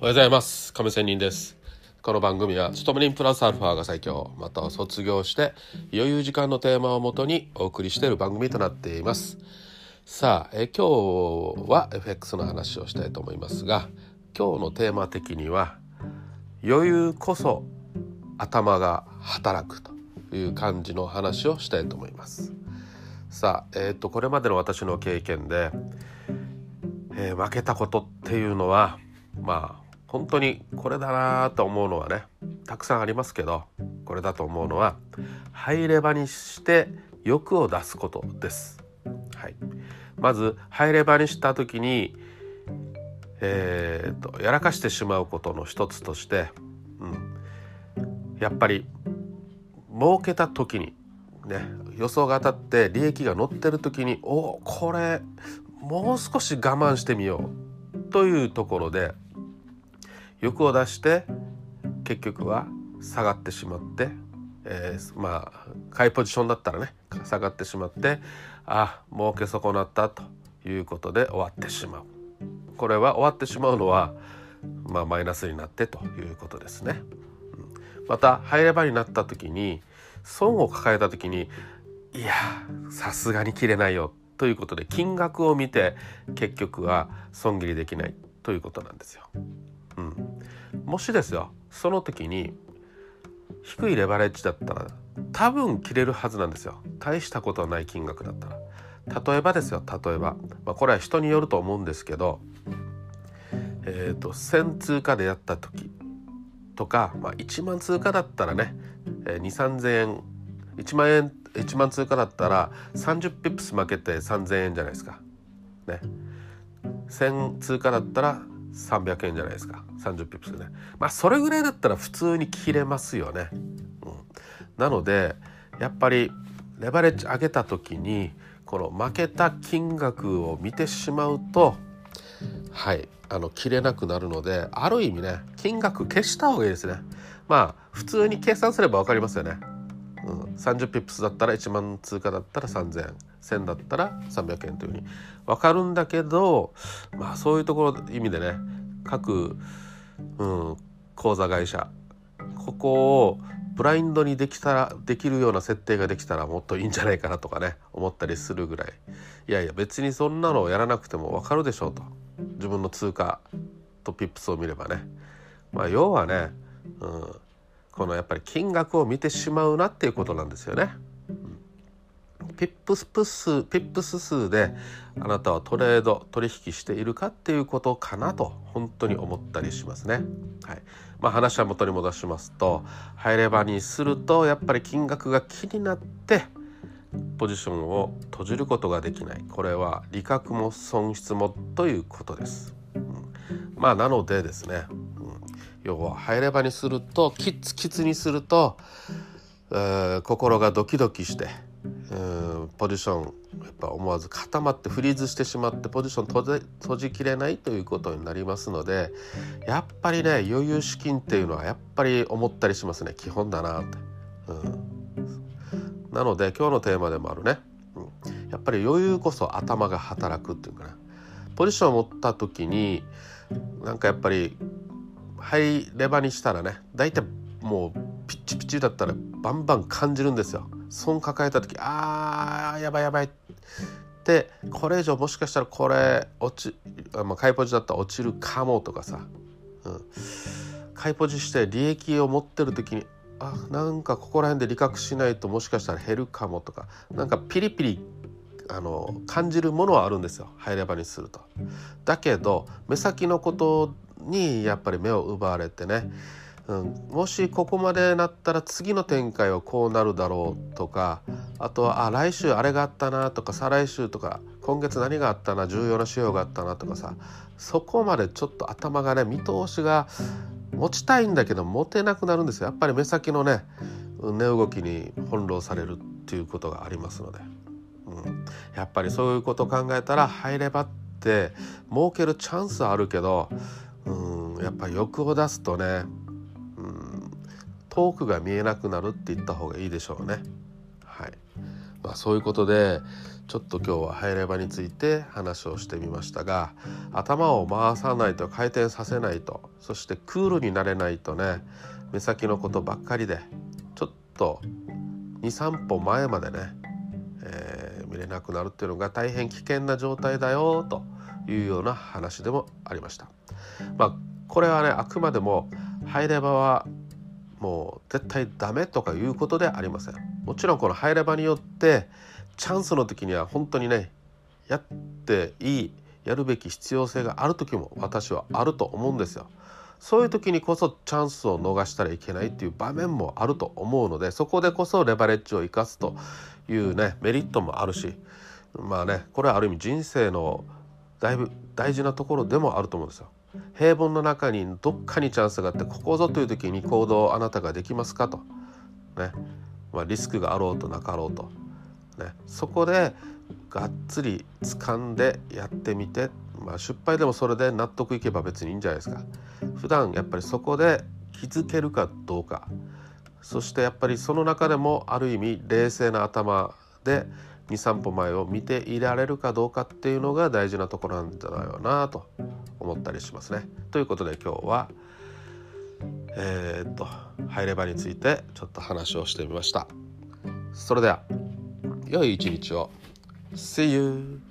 おはようございます。亀仙人です。この番組は勤め人プラスアルファが最強または卒業して余裕時間のテーマをもとにお送りしている番組となっています。さあえ今日は FX の話をしたいと思いますが今日のテーマ的には余裕こそ頭が働くという感じの話をしたいと思います。さあえっ、ー、とこれまでの私の経験で、えー、負けたことっていうのはまあ本当にこれだなと思うのはねたくさんありますけどこれだと思うのは入れ歯にして欲を出すことです。はい、まず入れ歯にした時に、えーと、やらかしてしまうことの一つとして、うん、やっぱり儲けた時にね予想が当たって利益が乗ってる時におこれもう少し我慢してみようというところで欲を出して結局は下がってしまって、えー、まあ買いポジションだったらね下がってしまってあ儲け損なったということで終わってしまうこれは終わってしまうのは、まあ、マイナスになってということですね。また入れ歯になった時に損を抱えた時にいやさすがに切れないよということで金額を見て結局は損切りできないということなんですよ。うん、もしですよその時に低いレバレッジだったら多分切れるはずなんですよ大したことはない金額だったら例えばですよ例えば、まあ、これは人によると思うんですけどえっ、ー、と1000通貨でやった時とか、まあ、1万通貨だったらね、えー、2,3000円1万円1万通貨だったら30ピップス負けて3,000円じゃないですか。ね。1,000通貨だったら300円じゃないですか。30ピップスね。まあそれぐらいだったら普通に切れますよね、うん、なのでやっぱりレバレッジ上げた時にこの負けた金額を見てしまうとはいあの切れなくなるのである意味ね金額消した方がいいですね。まあ普通に計算すれば分かりますよね、うん、30ピップスだったら1万通貨だったら3000円。1000だったら300円というふうに。分かるんだけどまあそういうところ意味でね各、うん、口座会社ここをブラインドにできたらできるような設定ができたらもっといいんじゃないかなとかね思ったりするぐらい。いやいや別にそんなのをやらなくても分かるでしょうと。自分の通貨とピップスを見ればね。まあ要はね、うん、このやっぱり金額を見てしまうなっていうことなんですよね。ピップスプ数ピップス数であなたはトレード取引しているかっていうことかなと本当に思ったりしますね。はいまあ、話は元に戻しますとハイレバにするとやっぱり金額が気になってポジションを閉じることができないこれは利確も損失もということです。うん、まあなのでですね、要は入れ歯にするとキツキツにすると、えー、心がドキドキしてうんポジションやっぱ思わず固まってフリーズしてしまってポジション閉じ閉じきれないということになりますのでやっぱりね余裕資金っていうのはやっぱり思ったりしますね。基本だなって。うん、なので今日のテーマでもあるね、うん、やっぱり余裕こそ頭が働くっていうかな。ポジションを持った時になんかやっぱり入れ歯にしたらね大体もうピッチピチだったらバンバン感じるんですよ。損抱えた時あーやばいやばいってこれ以上もしかしたらこれ落ちまあ買いポジだったら落ちるかもとかさ、うん、買いポジして利益を持ってる時にあなんかここら辺で利確しないともしかしたら減るかもとかなんかピリピリあの感じるものはあるんですよ入れ歯にすると。だけど目先のことにやっぱり目を奪われてね。うん、もしここまでなったら次の展開はこうなるだろうとかあとはあ来週あれがあったなとか再来週とか今月何があったな重要な仕様があったなとかさそこまでちょっと頭がね見通しが持ちたいんだけど持てなくなるんですよ。やっぱり目先のね値動きに翻弄されるっていうことがありますので、うん、やっぱりそういうことを考えたら入ればって儲けるチャンスはあるけど、やっぱ欲を出すとねうん遠くが見えなくなるって言った方がいいでしょうね。はいまあ、そういうことでちょっと今日はハイレバについて話をしてみましたが頭を回さないと回転させないとそしてクールになれないとね目先のことばっかりでちょっと23歩前までね、えー、見れなくなるっていうのが大変危険な状態だよというような話でもありました。まあ、これはねあくまでもハイレバはもう絶対ダメとかいうことでありません。もちろんこのハイレバによってチャンスの時には本当にねやっていいやるべき必要性がある時も私はあると思うんですよ。そういう時にこそチャンスを逃したらいけないっていう場面もあると思うのでそこでこそレバレッジを生かすというねメリットもあるしまあねこれはある意味人生のだいぶ大事なところでもあると思うんですよ。平凡の中にどっかにチャンスがあってここぞという時に行動をあなたができますかと。ね。まあ、リスクがあろうとなかろうと。ね、そこでがっつり掴んでやってみて、まあ、失敗でもそれで納得いけば別にいいんじゃないですか。普段やっぱりそこで気づけるかどうか。そしてやっぱりその中でもある意味冷静な頭で23歩前を見ていられるかどうかっていうのが大事なところなんじゃないかなと。思ったりしますね。ということで今日はえー、っとハイレバについてちょっと話をしてみました。それでは良い一日を See you!